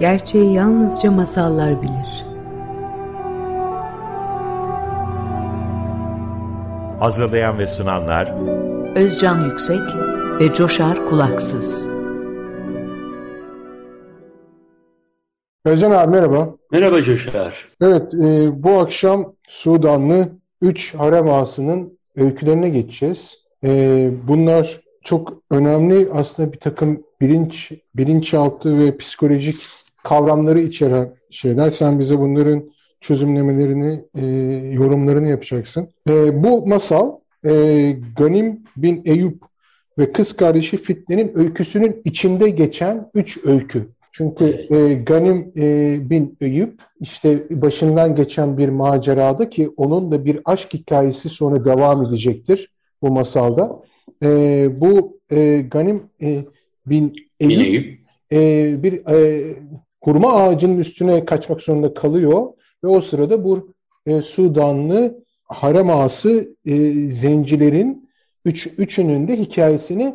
Gerçeği yalnızca masallar bilir. Hazırlayan ve sunanlar Özcan Yüksek ve Coşar Kulaksız. Özcan abi merhaba. Merhaba Coşar. Evet, e, bu akşam Sudanlı 3 harem ağasının öykülerine geçeceğiz. E, bunlar çok önemli aslında bir takım bilinç bilinçaltı ve psikolojik kavramları içeren şeyler. Sen bize bunların çözümlemelerini, e, yorumlarını yapacaksın. E, bu masal e, Ganim bin Eyüp ve kız kardeşi Fitne'nin öyküsünün içinde geçen üç öykü. Çünkü e, Ganim e, bin Eyüp işte başından geçen bir macerada ki onun da bir aşk hikayesi sonra devam edecektir bu masalda. E, bu e, Ganim e, bin Eyüp, Eyüp. E, bir e, hurma ağacının üstüne kaçmak zorunda kalıyor ve o sırada bu e, Sudanlı harem ağası e, zencilerin üç, üçünün de hikayesini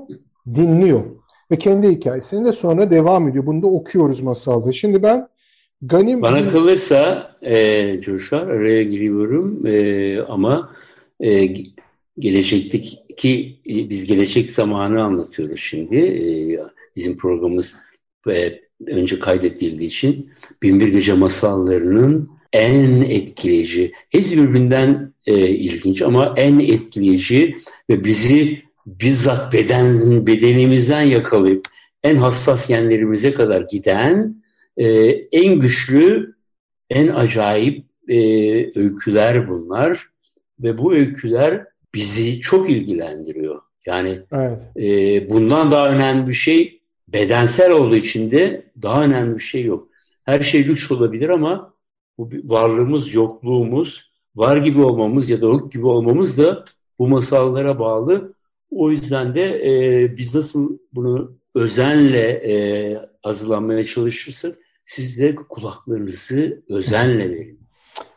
dinliyor. Ve kendi hikayesini de sonra devam ediyor. Bunu da okuyoruz masalda. Şimdi ben Ganim... Bana kalırsa e, Coşar araya giriyorum e, ama e, gelecekteki e, biz gelecek zamanı anlatıyoruz şimdi. E, bizim programımız e, önce kaydedildiği için Binbir Gece masallarının en etkileyici, hepsi birbirinden e, ilginç ama en etkileyici ve bizi bizzat beden bedenimizden yakalayıp en hassas yerlerimize kadar giden e, en güçlü, en acayip e, öyküler bunlar ve bu öyküler bizi çok ilgilendiriyor. Yani evet. e, bundan daha önemli bir şey bedensel olduğu için de daha önemli bir şey yok. Her şey lüks olabilir ama bu varlığımız, yokluğumuz, var gibi olmamız ya da yok gibi olmamız da bu masallara bağlı. O yüzden de e, biz nasıl bunu özenle e, hazırlanmaya çalışırsak siz de kulaklarınızı özenle verin.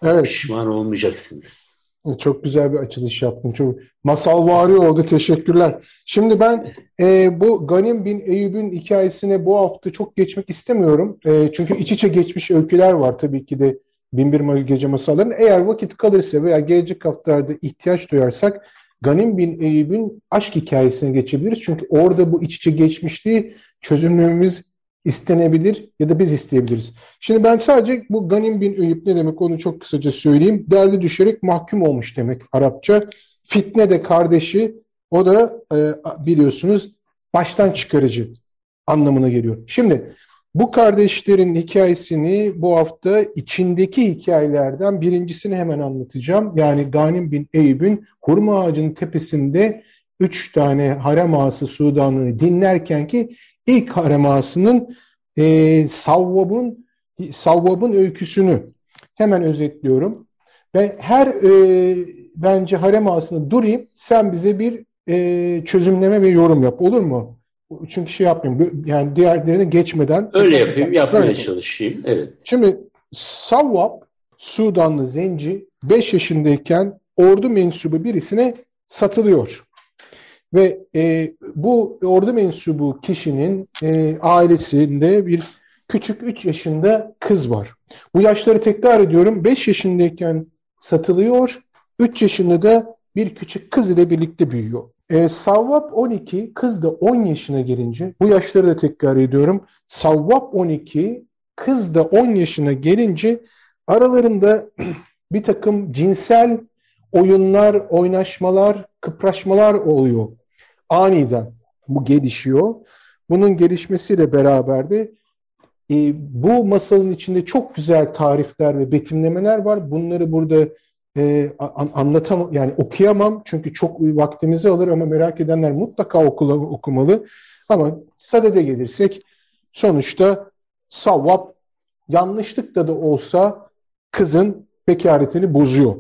Evet. Pişman olmayacaksınız. Çok güzel bir açılış yaptın. Çok masal vari oldu. Teşekkürler. Şimdi ben e, bu Ganim bin Eyüp'ün hikayesine bu hafta çok geçmek istemiyorum. E, çünkü iç içe geçmiş öyküler var tabii ki de Binbir Gece masallarının. Eğer vakit kalırsa veya gelecek haftalarda ihtiyaç duyarsak Ganim bin Eyüp'ün aşk hikayesine geçebiliriz. Çünkü orada bu iç içe geçmişliği çözümlememiz istenebilir ya da biz isteyebiliriz. Şimdi ben sadece bu Ganim bin Eyüp ne demek onu çok kısaca söyleyeyim. Derdi düşerek mahkum olmuş demek Arapça. Fitne de kardeşi o da e, biliyorsunuz baştan çıkarıcı anlamına geliyor. Şimdi bu kardeşlerin hikayesini bu hafta içindeki hikayelerden birincisini hemen anlatacağım. Yani Ganim bin Eyüp'ün hurma ağacının tepesinde üç tane harem ağası Sudan'ı dinlerken ki ilk harem ağasının e, Savvab'ın Savvab'ın öyküsünü hemen özetliyorum. Ben her e, bence harem ağasını durayım sen bize bir e, çözümleme ve yorum yap olur mu? Çünkü şey yapmayayım. Yani diğerlerine geçmeden. Öyle yapayım. Yapmaya öyle. çalışayım. Evet. Şimdi Savvab Sudanlı zenci 5 yaşındayken ordu mensubu birisine satılıyor. Ve e, bu ordu mensubu kişinin e, ailesinde bir küçük 3 yaşında kız var. Bu yaşları tekrar ediyorum. 5 yaşındayken satılıyor. 3 yaşında da bir küçük kız ile birlikte büyüyor. E, Savvap 12, kız da 10 yaşına gelince, bu yaşları da tekrar ediyorum. Savvap 12, kız da 10 yaşına gelince aralarında bir takım cinsel oyunlar, oynaşmalar, kıpraşmalar oluyor. Aniden bu gelişiyor. Bunun gelişmesiyle beraber de e, bu masalın içinde çok güzel tarifler ve betimlemeler var. Bunları burada e, an, anlatamam yani okuyamam çünkü çok vaktimizi alır ama merak edenler mutlaka okula, okumalı. Ama sadede gelirsek sonuçta savvap yanlışlıkla da olsa kızın bekaretini bozuyor.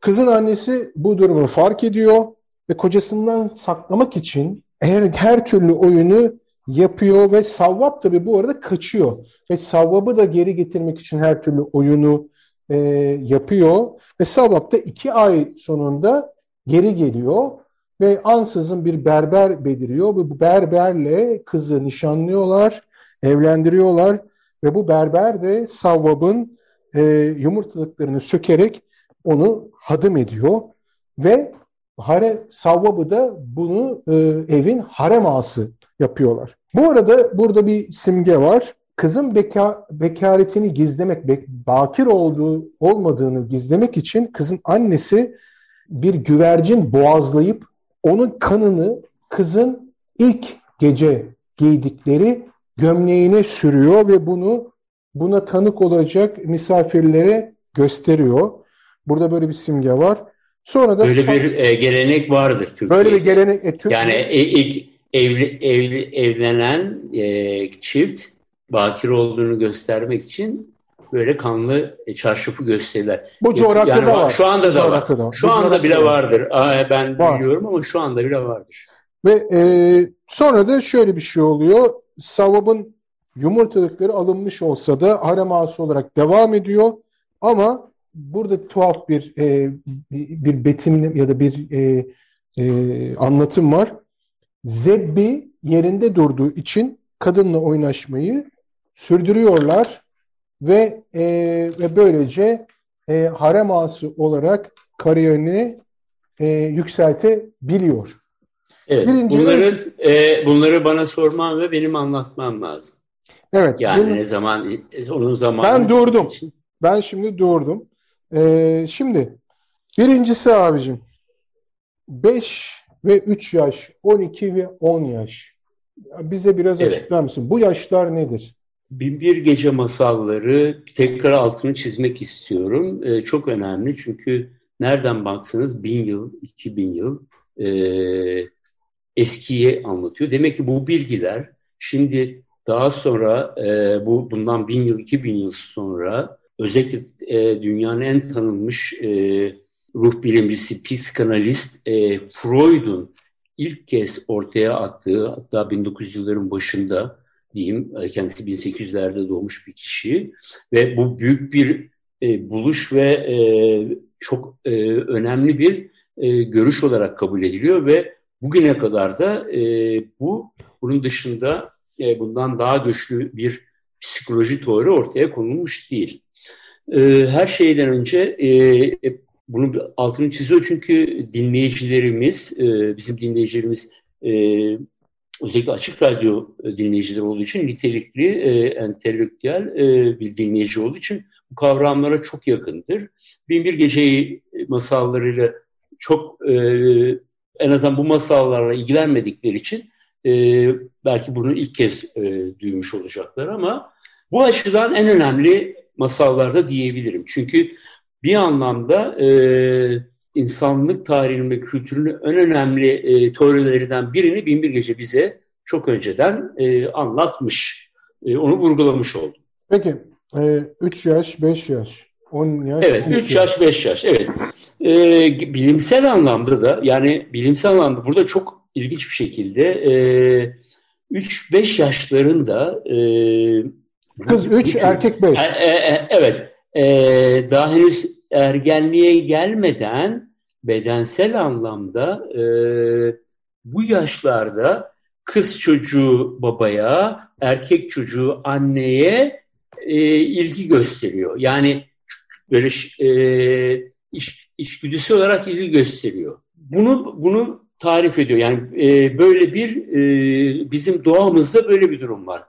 Kızın annesi bu durumu fark ediyor ve kocasından saklamak için her, her türlü oyunu yapıyor ve Savvap tabi bu arada kaçıyor. Ve Savvap'ı da geri getirmek için her türlü oyunu e, yapıyor. Ve Savvap da iki ay sonunda geri geliyor ve ansızın bir berber beliriyor. Ve bu berberle kızı nişanlıyorlar, evlendiriyorlar ve bu berber de Savvab'ın e, yumurtalıklarını sökerek onu hadım ediyor ve hare, Savvab'ı da bunu e, evin harem ağası yapıyorlar. Bu arada burada bir simge var. Kızın beka, bekaretini gizlemek, bek, bakir olduğu olmadığını gizlemek için kızın annesi bir güvercin boğazlayıp onun kanını kızın ilk gece giydikleri gömleğine sürüyor ve bunu buna tanık olacak misafirlere gösteriyor. Burada böyle bir simge var. Sonra da böyle bir e, gelenek vardır Türkiye'de. Böyle bir gelenek e, Türkiye... Yani e, ilk evli, evli evlenen e, çift bakir olduğunu göstermek için böyle kanlı e, çarşafı gösterirler. Bu coğrafyada yani, var. Şu anda da var. var. Şu Bu anda bile vardır. Aa, ben var. biliyorum ama şu anda bile vardır. Ve e, sonra da şöyle bir şey oluyor. Savab'ın yumurtalıkları alınmış olsa da harem ağası olarak devam ediyor. Ama burada tuhaf bir e, bir betimle ya da bir e, e, anlatım var. Zebbi yerinde durduğu için kadınla oynaşmayı sürdürüyorlar ve e, ve böylece e, harem ağası olarak kariyerini e, yükseltebiliyor. Evet, Birinci bunları, e, bunları bana sorman ve benim anlatmam lazım. Evet. Yani bunu, ne zaman, onun zamanı... Ben durdum. Için. Ben şimdi durdum. Ee, şimdi birincisi abicim 5 ve 3 yaş, 12 ve 10 yaş. Bize biraz evet. açıklar mısın? Bu yaşlar nedir? Binbir Gece Masalları tekrar altını çizmek istiyorum. Ee, çok önemli çünkü nereden baksanız bin yıl, iki bin yıl e, eskiye anlatıyor. Demek ki bu bilgiler şimdi daha sonra e, bu bundan bin yıl, iki bin yıl sonra özellikle e, dünyanın en tanınmış e, ruh bilimcisi, psikanalist e, Freud'un ilk kez ortaya attığı hatta 1900'lerin başında diyeyim kendisi 1800'lerde doğmuş bir kişi ve bu büyük bir e, buluş ve e, çok e, önemli bir e, görüş olarak kabul ediliyor ve bugüne kadar da e, bu bunun dışında e, bundan daha güçlü bir psikoloji teori ortaya konulmuş değil. E, her şeyden önce e, e bunun altını çiziyor çünkü dinleyicilerimiz, e, bizim dinleyicilerimiz e, özellikle açık radyo dinleyicileri olduğu için nitelikli, e, entelektüel e, bir dinleyici olduğu için bu kavramlara çok yakındır. Binbir Geceyi masallarıyla çok e, en azından bu masallarla ilgilenmedikleri için e, belki bunu ilk kez e, duymuş olacaklar ama bu açıdan en önemli masallarda diyebilirim. Çünkü bir anlamda e, insanlık tarihinin ve kültürünün en önemli e, teorilerinden birini Binbir Gece bize çok önceden e, anlatmış. E, onu vurgulamış oldu. Peki, 3 e, yaş, 5 yaş, 10 yaş. Evet, 3 yaş, 5 yaş. Evet. E, bilimsel anlamda da yani bilimsel anlamda burada çok ilginç bir şekilde e, 3-5 yaşlarında e, Kız 3, erkek 5. E, e, evet. E, daha henüz ergenliğe gelmeden bedensel anlamda e, bu yaşlarda kız çocuğu babaya, erkek çocuğu anneye e, ilgi gösteriyor. Yani böyle e, iş, işgüdüsü olarak ilgi gösteriyor. Bunu bunu tarif ediyor. Yani e, böyle bir e, bizim doğamızda böyle bir durum var.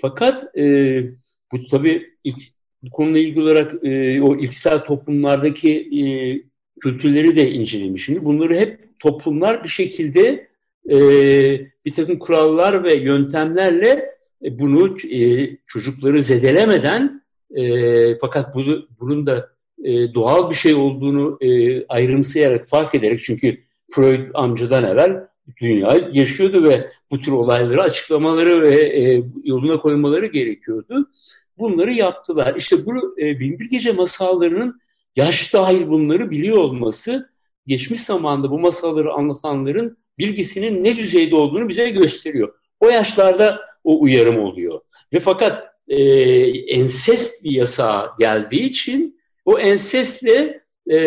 Fakat e, bu tabii bu konuyla ilgili olarak e, o ilksel toplumlardaki e, kültürleri de incelemiş. Şimdi bunları hep toplumlar bir şekilde e, bir takım kurallar ve yöntemlerle e, bunu e, çocukları zedelemeden e, fakat bunu, bunun da e, doğal bir şey olduğunu e, ayrımsayarak fark ederek çünkü Freud amcadan evvel dünya yaşıyordu ve bu tür olayları açıklamaları ve e, yoluna koymaları gerekiyordu. Bunları yaptılar. İşte bu e, Binbir Gece masallarının yaş dahil bunları biliyor olması geçmiş zamanda bu masalları anlatanların bilgisinin ne düzeyde olduğunu bize gösteriyor. O yaşlarda o uyarım oluyor. Ve fakat e, ensest bir yasa geldiği için o ensestle e,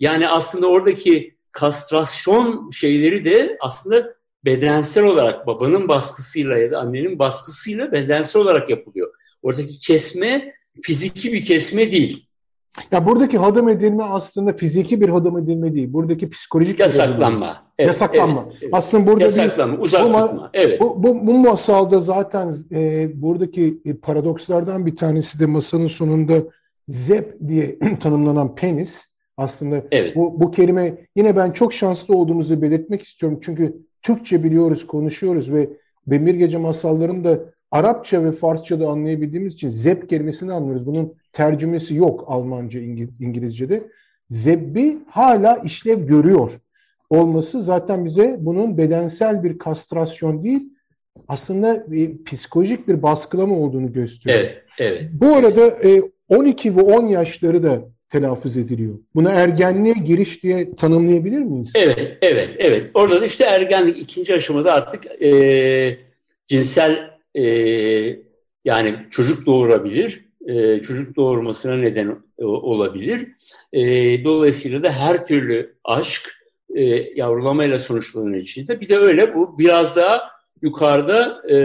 yani aslında oradaki kastrasyon şeyleri de aslında bedensel olarak babanın baskısıyla ya da annenin baskısıyla bedensel olarak yapılıyor. Oradaki kesme fiziki bir kesme değil. Ya buradaki hadım edilme aslında fiziki bir hadım edilme değil. Buradaki psikolojik yasaklanma. Evet, yasaklanma. Evet, evet. Aslında burada yasaklanma, bir, uzak bu, tutma. Evet. Bu, bu, bu masalda zaten e, buradaki e, paradokslardan bir tanesi de masanın sonunda zep diye tanımlanan penis. Aslında evet. bu, bu kelime yine ben çok şanslı olduğumuzu belirtmek istiyorum. Çünkü Türkçe biliyoruz, konuşuyoruz ve Bemir Gece masallarını da Arapça ve Farsça'da anlayabildiğimiz için zep kelimesini anlıyoruz. Bunun tercümesi yok Almanca, İngilizce'de. Zebbi hala işlev görüyor olması zaten bize bunun bedensel bir kastrasyon değil, aslında bir psikolojik bir baskılama olduğunu gösteriyor. Evet, evet. Bu arada 12 e, ve 10 yaşları da telaffuz ediliyor. Bunu ergenliğe giriş diye tanımlayabilir miyiz? Evet, evet, evet. Orada da işte ergenlik ikinci aşamada artık e, cinsel e, yani çocuk doğurabilir, e, çocuk doğurmasına neden olabilir. E, dolayısıyla da her türlü aşk e, yavrulamayla sonuçlanan içinde. Bir de öyle bu biraz daha yukarıda e,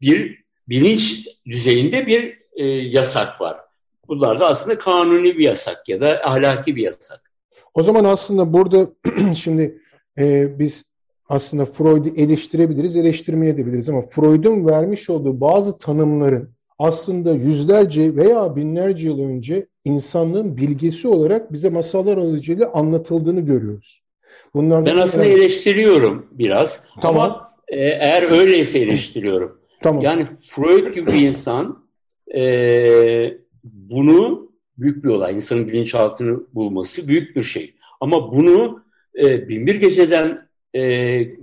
bir bilinç düzeyinde bir e, yasak var. Bunlar da aslında kanuni bir yasak ya da ahlaki bir yasak. O zaman aslında burada şimdi e, biz aslında Freud'u eleştirebiliriz, eleştirmeye edebiliriz ama Freud'un vermiş olduğu bazı tanımların aslında yüzlerce veya binlerce yıl önce insanlığın bilgisi olarak bize masallar aracılığıyla anlatıldığını görüyoruz. Bunlardan ben aslında yani... eleştiriyorum biraz tamam. ama e, eğer öyleyse eleştiriyorum. Tamam. Yani Freud gibi bir insan e, bunu büyük bir olay. İnsanın bilinçaltını bulması büyük bir şey. Ama bunu e, Binbir Gece'den e,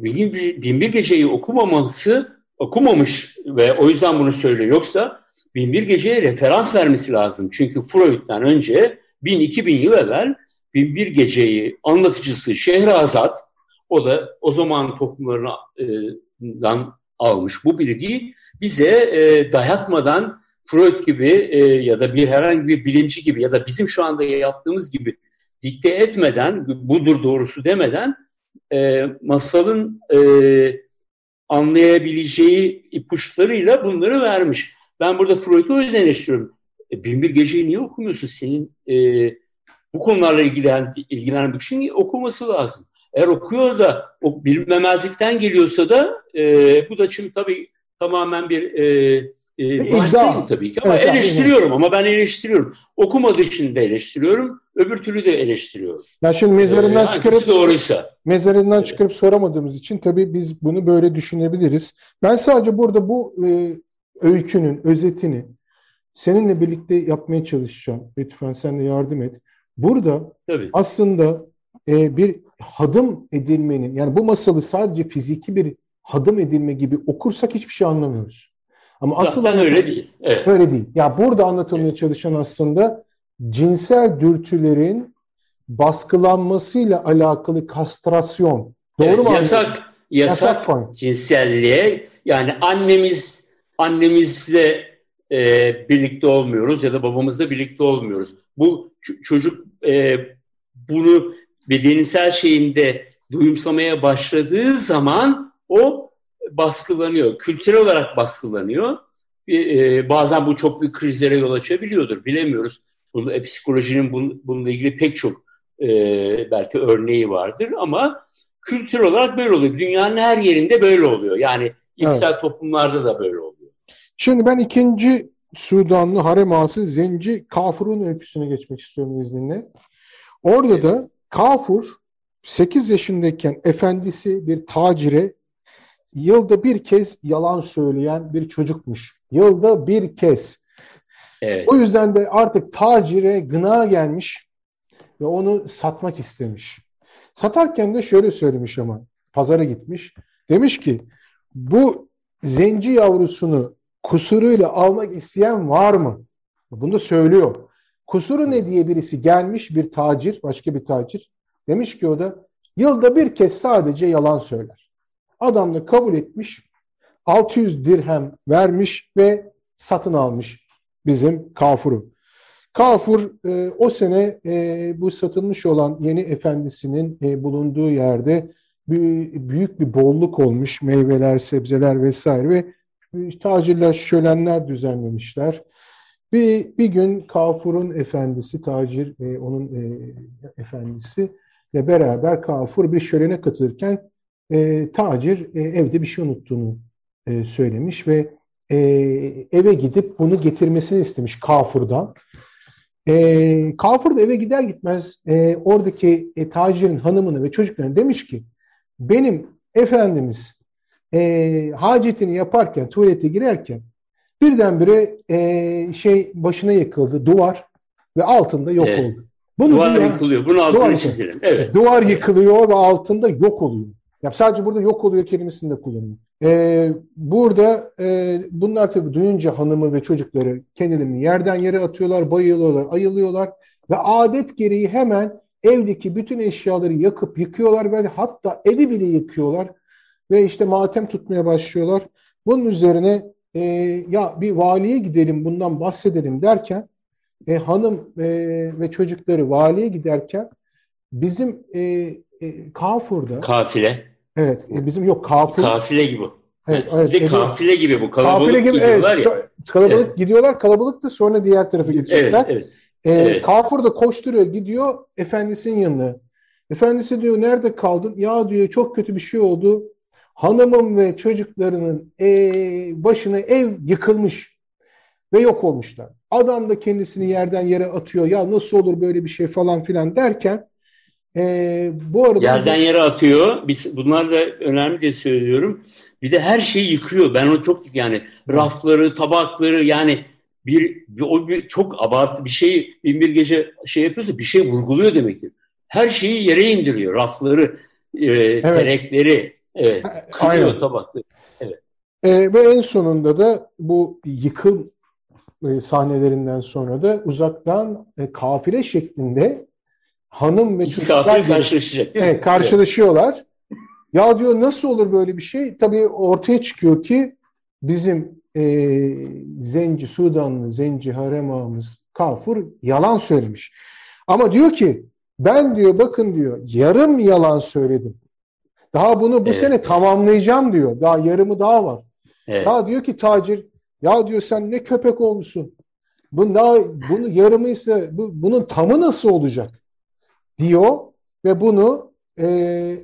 Binbir, Binbir Gece'yi okumaması okumamış ve o yüzden bunu söylüyor. Yoksa Binbir Gece'ye referans vermesi lazım. Çünkü Freud'dan önce 1000-2000 yıl evvel Binbir Gece'yi anlatıcısı Şehrazat o da o zaman toplumlarından almış bu bilgiyi bize e, dayatmadan Freud gibi e, ya da bir herhangi bir bilimci gibi ya da bizim şu anda yaptığımız gibi dikte etmeden, budur doğrusu demeden e, masalın e, anlayabileceği ipuçlarıyla bunları vermiş. Ben burada Freud'u o. E, Binbir Gece'yi niye okumuyorsun? Senin e, bu konularla ilgilen, ilgilenen bir kişinin okuması lazım. Eğer okuyor da o bilmemezlikten geliyorsa da e, bu da şimdi tabii tamamen bir e, e, varsayım tabii ki ama evet, eleştiriyorum ama ben eleştiriyorum. Okumadığı için de eleştiriyorum, öbür türlü de eleştiriyorum. Ya şimdi mezarından ee, çıkarıp doğruysa. Mezarından evet. çıkarıp soramadığımız için tabii biz bunu böyle düşünebiliriz. Ben sadece burada bu e, öykünün özetini seninle birlikte yapmaya çalışacağım. Lütfen sen de yardım et. Burada tabii. aslında e, bir hadım edilmenin yani bu masalı sadece fiziki bir hadım edilme gibi okursak hiçbir şey anlamıyoruz. Ama asıl Zaten öyle değil. Evet. Öyle değil. Ya burada anlatılmaya evet. çalışan aslında cinsel dürtülerin baskılanmasıyla alakalı kastrasyon. Doğru evet, mu? Yasak, yasak, yasak cinselliğe yani annemiz annemizle e, birlikte olmuyoruz ya da babamızla birlikte olmuyoruz. Bu çocuk e, bunu bedensel şeyinde duyumsamaya başladığı zaman o baskılanıyor. Kültürel olarak baskılanıyor. E, bazen bu çok büyük krizlere yol açabiliyordur. Bilemiyoruz. Bunu, e, psikolojinin bun, bununla ilgili pek çok e, belki örneği vardır ama kültür olarak böyle oluyor. Dünyanın her yerinde böyle oluyor. Yani içsel evet. toplumlarda da böyle oluyor. Şimdi ben ikinci Sudanlı harem ağası Zenci Kafur'un öyküsüne geçmek istiyorum izninle. Orada evet. da Kafur 8 yaşındayken efendisi bir tacire yılda bir kez yalan söyleyen bir çocukmuş. Yılda bir kez. Evet. O yüzden de artık tacire gına gelmiş ve onu satmak istemiş. Satarken de şöyle söylemiş ama pazara gitmiş. Demiş ki bu zenci yavrusunu kusuruyla almak isteyen var mı? Bunu da söylüyor. Kusuru ne diye birisi gelmiş bir tacir, başka bir tacir. Demiş ki o da yılda bir kez sadece yalan söyler. Adam da kabul etmiş. 600 dirhem vermiş ve satın almış bizim Kafur'u. Kafur e, o sene e, bu satılmış olan yeni efendisinin e, bulunduğu yerde büyük bir bolluk olmuş meyveler, sebzeler vesaire ve tacirler şölenler düzenlemişler. Bir, bir gün Kafur'un efendisi, tacir e, onun e, efendisi ile beraber Kafur bir şölene katılırken e, tacir e, evde bir şey unuttuğunu e, söylemiş ve e, eve gidip bunu getirmesini istemiş Kafur'dan. E, Kafur da eve gider gitmez e, oradaki e, tacirin hanımını ve çocuklarına demiş ki benim efendimiz e, hacetini yaparken, tuvalete girerken birdenbire e, şey başına yıkıldı, duvar ve altında yok evet. oldu. Bunu duvar dünya, yıkılıyor. Bunun altını duvar, çizelim. Evet. Duvar yıkılıyor ve altında yok oluyor. Ya sadece burada yok oluyor kelimesini de kullanıyor. Ee, burada e, bunlar tabii duyunca hanımı ve çocukları kendilerini yerden yere atıyorlar, bayılıyorlar, ayılıyorlar ve adet gereği hemen evdeki bütün eşyaları yakıp yıkıyorlar ve hatta evi bile yıkıyorlar ve işte matem tutmaya başlıyorlar. Bunun üzerine e, ya bir valiye gidelim bundan bahsedelim derken e, hanım e, ve çocukları valiye giderken bizim e, e, Kafur'da kafile evet e, bizim yok Kafur kafile gibi Evet, evet, bir kafile gibi bu kalabalık kafile gibi, gidiyorlar evet, ya. Kalabalık evet. gidiyorlar kalabalık da sonra diğer tarafa gidecekler. Evet, evet. Ee, evet. Kafur da koşturuyor gidiyor efendisinin yanına. Efendisi diyor nerede kaldın? Ya diyor çok kötü bir şey oldu. Hanımım ve çocuklarının e, başına ev yıkılmış ve yok olmuşlar. Adam da kendisini yerden yere atıyor. Ya nasıl olur böyle bir şey falan filan derken e, bu arada... Yerden yere atıyor. Biz, bunlar da önemli diye söylüyorum. Bir de her şeyi yıkıyor. Ben onu çok yani rafları, tabakları yani bir, bir o bir çok abartı bir şey bin bir gece şey yapıyorsa bir şey vurguluyor demektir. Her şeyi yere indiriyor. Rafları, e, evet. terekleri, evet, kırıyor tabakları. Evet. E, ve en sonunda da bu yıkım e, sahnelerinden sonra da uzaktan e, kafile şeklinde hanım ve İki çocuklar karşılaşacak. Evet, karşılaşıyorlar. Evet. Ya diyor nasıl olur böyle bir şey? Tabii ortaya çıkıyor ki bizim e, Zenci, Sudanlı Zenci harem ağamız Kafur yalan söylemiş. Ama diyor ki ben diyor bakın diyor yarım yalan söyledim. Daha bunu bu evet. sene tamamlayacağım diyor. Daha yarımı daha var. Evet. Daha diyor ki tacir ya diyor sen ne köpek olmuşsun. Bu daha bunu yarımıysa bu, bunun tamı nasıl olacak? Diyor ve bunu e,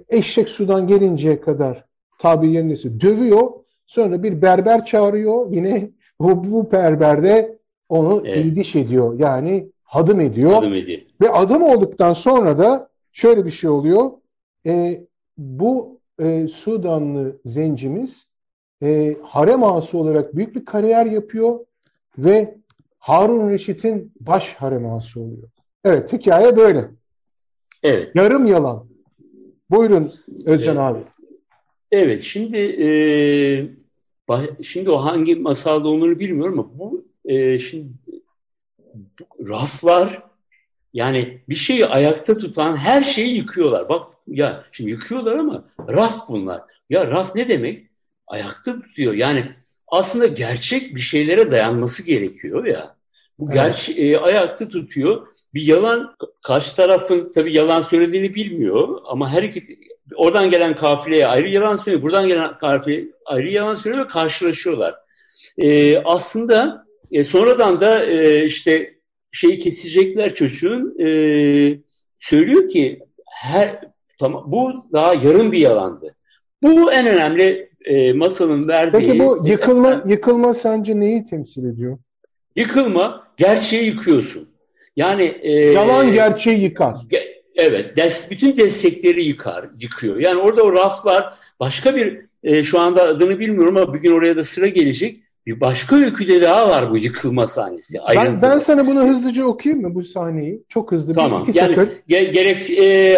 eşek sudan gelinceye kadar tabi yerindeyse dövüyor. Sonra bir berber çağırıyor. Yine bu, bu berber de onu evet. iydiş ediyor. Yani hadım ediyor. Hadım ediyor. Ve adım olduktan sonra da şöyle bir şey oluyor. E, bu e, Sudanlı zencimiz e, harem ağası olarak büyük bir kariyer yapıyor ve Harun Reşit'in baş harem ağası oluyor. Evet hikaye böyle. Evet. Yarım yalan. Buyurun Özcan evet. abi. Evet şimdi e, şimdi o hangi masalda olduğunu bilmiyorum ama bu e, şimdi bu raflar yani bir şeyi ayakta tutan her şeyi yıkıyorlar. Bak ya şimdi yıkıyorlar ama raf bunlar. Ya raf ne demek? Ayakta tutuyor. Yani aslında gerçek bir şeylere dayanması gerekiyor ya. Bu evet. gerçek e, ayakta tutuyor. Bir yalan karşı tarafın tabii yalan söylediğini bilmiyor ama her iki oradan gelen kafileye ayrı yalan söylüyor, buradan gelen kafile ayrı yalan söylüyor ve karşılaşıyorlar. E, aslında e, sonradan da e, işte şeyi kesecekler çocuğun e, söylüyor ki her tamam bu daha yarım bir yalandı. Bu en önemli e, masalın verdiği. Peki bu yıkılma yıkılma sence neyi temsil ediyor? Yıkılma gerçeği yıkıyorsun. Yani e, yalan gerçeği yıkar. Ge, evet, des, bütün destekleri yıkar, yıkıyor. Yani orada o raflar başka bir e, şu anda adını bilmiyorum ama bir gün oraya da sıra gelecek. Bir başka öyküde daha var bu yıkılma sahnesi. Ben, ben sana bunu hızlıca okuyayım mı bu sahneyi? Çok hızlı. Tamam. Bir, iki yani, ge, gerek, e,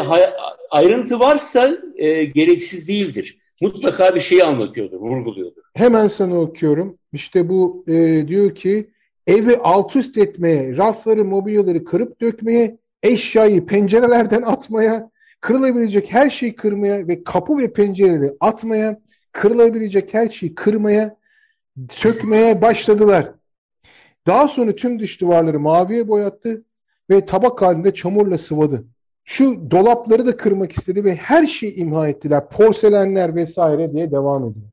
ayrıntı varsa e, gereksiz değildir. Mutlaka bir şey anlatıyordur, vurguluyordur. Hemen sana okuyorum. İşte bu e, diyor ki evi alt üst etmeye, rafları, mobilyaları kırıp dökmeye, eşyayı pencerelerden atmaya, kırılabilecek her şeyi kırmaya ve kapı ve pencereleri atmaya, kırılabilecek her şeyi kırmaya, sökmeye başladılar. Daha sonra tüm dış duvarları maviye boyattı ve tabak halinde çamurla sıvadı. Şu dolapları da kırmak istedi ve her şeyi imha ettiler. Porselenler vesaire diye devam ediyor.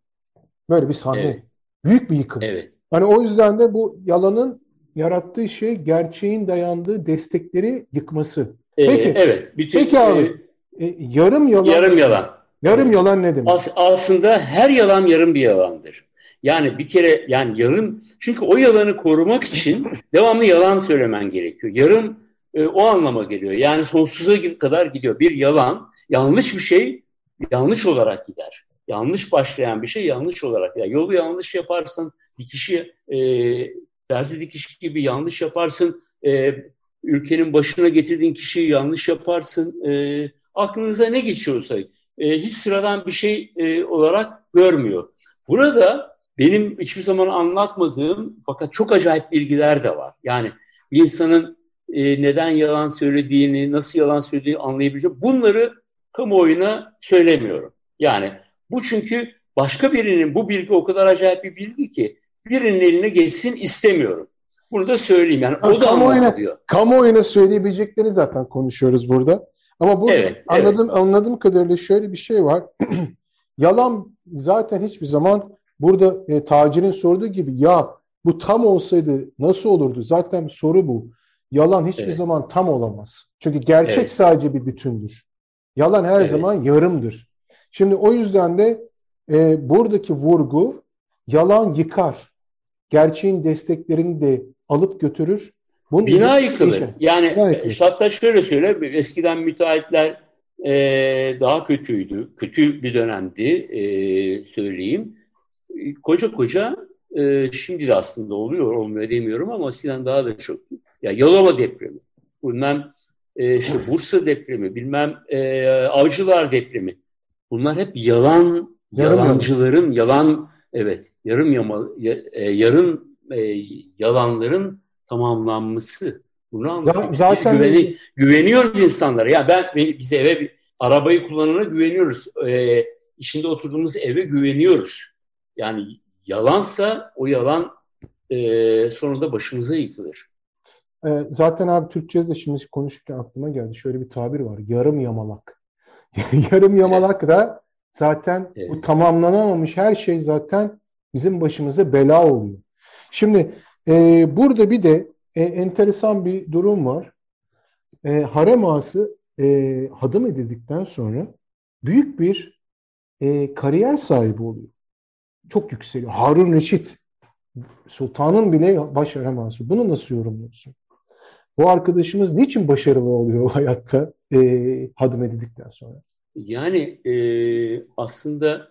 Böyle bir sahne. Evet. Büyük bir yıkım. Evet. Hani o yüzden de bu yalanın yarattığı şey gerçeğin dayandığı destekleri yıkması. Ee, Peki. Evet. Bütün, Peki abi. E, yarım yalan. Yarım yalan. Yarım yalan ne demek? As, aslında her yalan yarım bir yalandır. Yani bir kere yani yarım çünkü o yalanı korumak için devamlı yalan söylemen gerekiyor. Yarım e, o anlama geliyor. Yani sonsuza kadar gidiyor. Bir yalan, yanlış bir şey yanlış olarak gider. Yanlış başlayan bir şey yanlış olarak. Yani yolu yanlış yaparsın, dikişi e, terzi dikiş gibi yanlış yaparsın. E, ülkenin başına getirdiğin kişiyi yanlış yaparsın. E, aklınıza ne geçiyorsa e, hiç sıradan bir şey e, olarak görmüyor. Burada benim hiçbir zaman anlatmadığım fakat çok acayip bilgiler de var. Yani bir insanın e, neden yalan söylediğini, nasıl yalan söylediğini anlayabileceğim. Bunları kamuoyuna söylemiyorum. Yani bu çünkü başka birinin bu bilgi o kadar acayip bir bilgi ki birinin eline geçsin istemiyorum. Bunu da söyleyeyim yani. O da kamuoyuna, kamuoyuna söyleyebileceklerini zaten konuşuyoruz burada. Ama bu Evet, anladığım, anladığım kadarıyla şöyle bir şey var. Yalan zaten hiçbir zaman burada e, tacirin sorduğu gibi ya bu tam olsaydı nasıl olurdu? Zaten soru bu. Yalan hiçbir Evet. zaman tam olamaz. Çünkü gerçek Evet. sadece bir bütündür. Yalan her Evet. zaman yarımdır. Şimdi o yüzden de e, buradaki vurgu yalan yıkar. Gerçeğin desteklerini de alıp götürür. Bunun Bina yıkılır. değişir. Yani hatta şöyle söyle, eskiden müteahhitler e, daha kötüydü. Kötü bir dönemdi e, söyleyeyim. Koca koca e, şimdi de aslında oluyor, olmuyor demiyorum ama eskiden daha da çok. Ya Yalova depremi, bilmem e, işte Bursa depremi, bilmem e, Avcılar depremi. Bunlar hep yalan, Yarım yalancıların, yalan, evet, yarım yama, ya- e, yarım e, yalanların tamamlanması. Bunu anlatıyor. Zaten- güveni- güveniyoruz insanlara. Ya ben beni- biz eve bir- arabayı kullanana güveniyoruz. E, içinde oturduğumuz eve güveniyoruz. Yani yalansa o yalan e, sonunda başımıza yıkılır. E, zaten abi Türkçe'de de şimdi konuşurken aklıma geldi. Şöyle bir tabir var. Yarım yamalak. Yarım yamalak da zaten bu Evet. tamamlanamamış her şey zaten bizim başımıza bela oluyor. Şimdi e, burada bir de e, enteresan bir durum var. E, harem ağası e, hadım edildikten sonra büyük bir e, kariyer sahibi oluyor. Çok yükseliyor. Harun Reşit sultanın bile baş harem ağası. Bunu nasıl yorumluyorsun? Bu arkadaşımız niçin başarılı oluyor hayatta e, hadım edildikten sonra? Yani e, aslında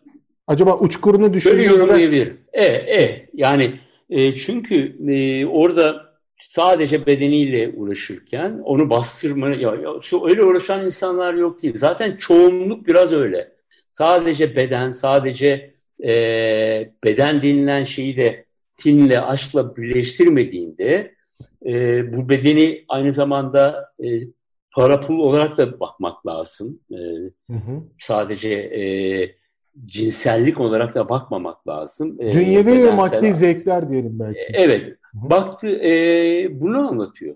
Acaba uçkurunu düşündüğünde yorumlayabilirim. E, e. Yani e, çünkü e, orada sadece bedeniyle uğraşırken onu bastırma, ya, ya, öyle uğraşan insanlar yok değil. Zaten çoğunluk biraz öyle. Sadece beden, sadece e, beden denilen şeyi de tinle, aşkla birleştirmediğinde e, bu bedeni aynı zamanda e, para pul olarak da bakmak lazım. E, Hı hı. sadece e, cinsellik olarak da bakmamak lazım. E, dünyevi ve maddi zevkler diyelim belki. Evet. hı. Baktı e, bunu anlatıyor.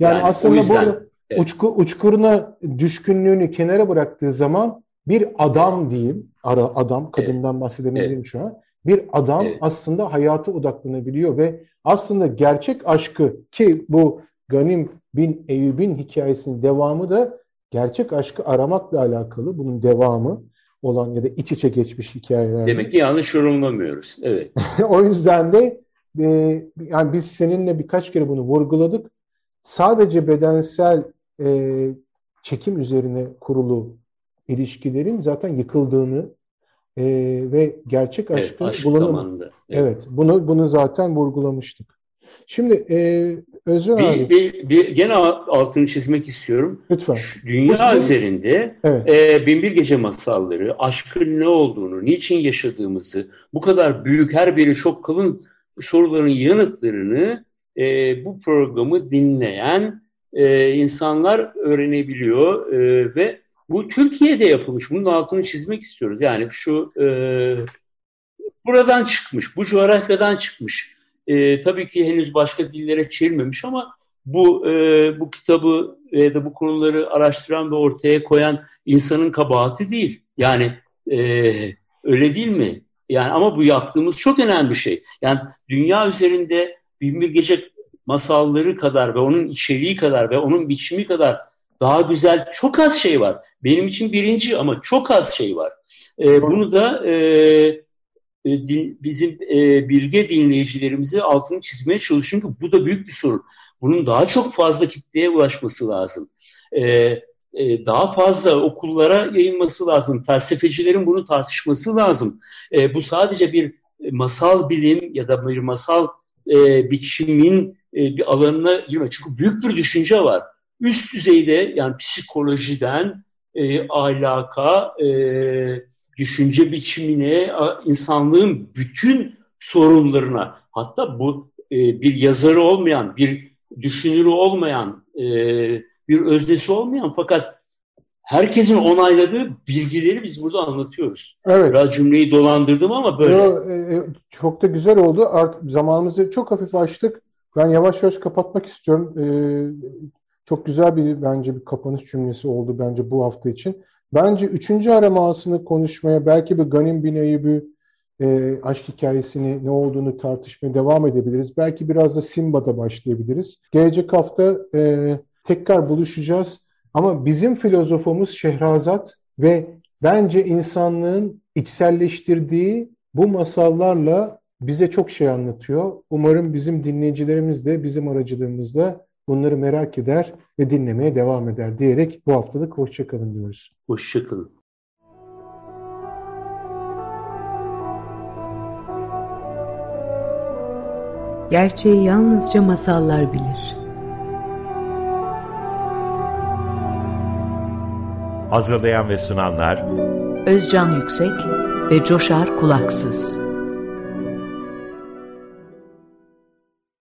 Yani, yani aslında yüzden, burada evet. uçku, uçkuruna düşkünlüğünü kenara bıraktığı zaman bir adam diyeyim, ara adam, kadından bahsedemiyorum şu an. Bir adam Evet. aslında hayata odaklanabiliyor ve aslında gerçek aşkı ki bu Ganim bin Eyyub'in hikayesinin devamı da gerçek aşkı aramakla alakalı. Bunun devamı olan ya da iç içe geçmiş hikayeler. Demek ki yanlış yorumlamıyoruz. Evet. o yüzden de e, yani biz seninle birkaç kere bunu vurguladık. Sadece bedensel e, çekim üzerine kurulu ilişkilerin zaten yıkıldığını e, ve gerçek evet aşkın aşk bulunam- zamanında. Evet. Evet, bunu bunu zaten vurgulamıştık. Şimdi e, Özcan abi Bir, bir, bir, gene altını çizmek istiyorum. lütfen. Şu Dünya Bu- üzerinde Evet. e, Binbir Gece masalları, aşkın ne olduğunu, niçin yaşadığımızı, bu kadar büyük, her biri çok kalın soruların yanıtlarını e, bu programı dinleyen e, insanlar öğrenebiliyor e, ve bu Türkiye'de yapılmış. Bunun altını çizmek istiyoruz. Yani şu e, buradan çıkmış, bu coğrafyadan çıkmış. E, tabii ki henüz başka dillere çevrilmemiş ama bu e, bu kitabı ya da bu konuları araştıran ve ortaya koyan insanın kabahati değil. Yani e, öyle değil mi? Yani ama bu yaptığımız çok önemli bir şey. Yani dünya üzerinde Binbir Gece masalları kadar ve onun içeriği kadar ve onun biçimi kadar daha güzel çok az şey var. Benim için birinci ama çok az şey var. E, bunu da e, bizim e, bilge dinleyicilerimize altını çizmeye çalışıyorum çünkü bu da büyük bir sorun. Bunun daha çok fazla kitleye ulaşması lazım. E, e, daha fazla okullara yayılması lazım. Felsefecilerin bunu tartışması lazım. E, bu sadece bir masal bilim ya da bir masal e, biçimin e, bir alanına girme. Çünkü büyük bir düşünce var. Üst düzeyde yani psikolojiden e, ahlaka, e, düşünce biçimine, insanlığın bütün sorunlarına hatta bu e, bir yazarı olmayan, bir düşünürü olmayan, e, bir öznesi olmayan fakat herkesin onayladığı bilgileri biz burada anlatıyoruz. Evet. Biraz cümleyi dolandırdım ama böyle. Yo, e, e, çok da güzel oldu. Artık zamanımızı çok hafif açtık. Ben yavaş yavaş kapatmak istiyorum. E, çok güzel bir bence bir kapanış cümlesi oldu bence bu hafta için. Bence üçüncü aramasını konuşmaya belki bir Ganim Bin Eyyub'ü e, aşk hikayesini ne olduğunu tartışmaya devam edebiliriz. Belki biraz da Simba'da başlayabiliriz. Gelecek hafta e, tekrar buluşacağız. Ama bizim filozofumuz Şehrazat ve bence insanlığın içselleştirdiği bu masallarla bize çok şey anlatıyor. Umarım bizim dinleyicilerimiz de bizim aracılığımızda bunları merak eder ve dinlemeye devam eder diyerek bu haftalık hoşçakalın diyoruz. Hoşçakalın. Gerçeği yalnızca masallar bilir. Hazırlayan ve sunanlar Özcan Yüksek ve Coşar Kulaksız.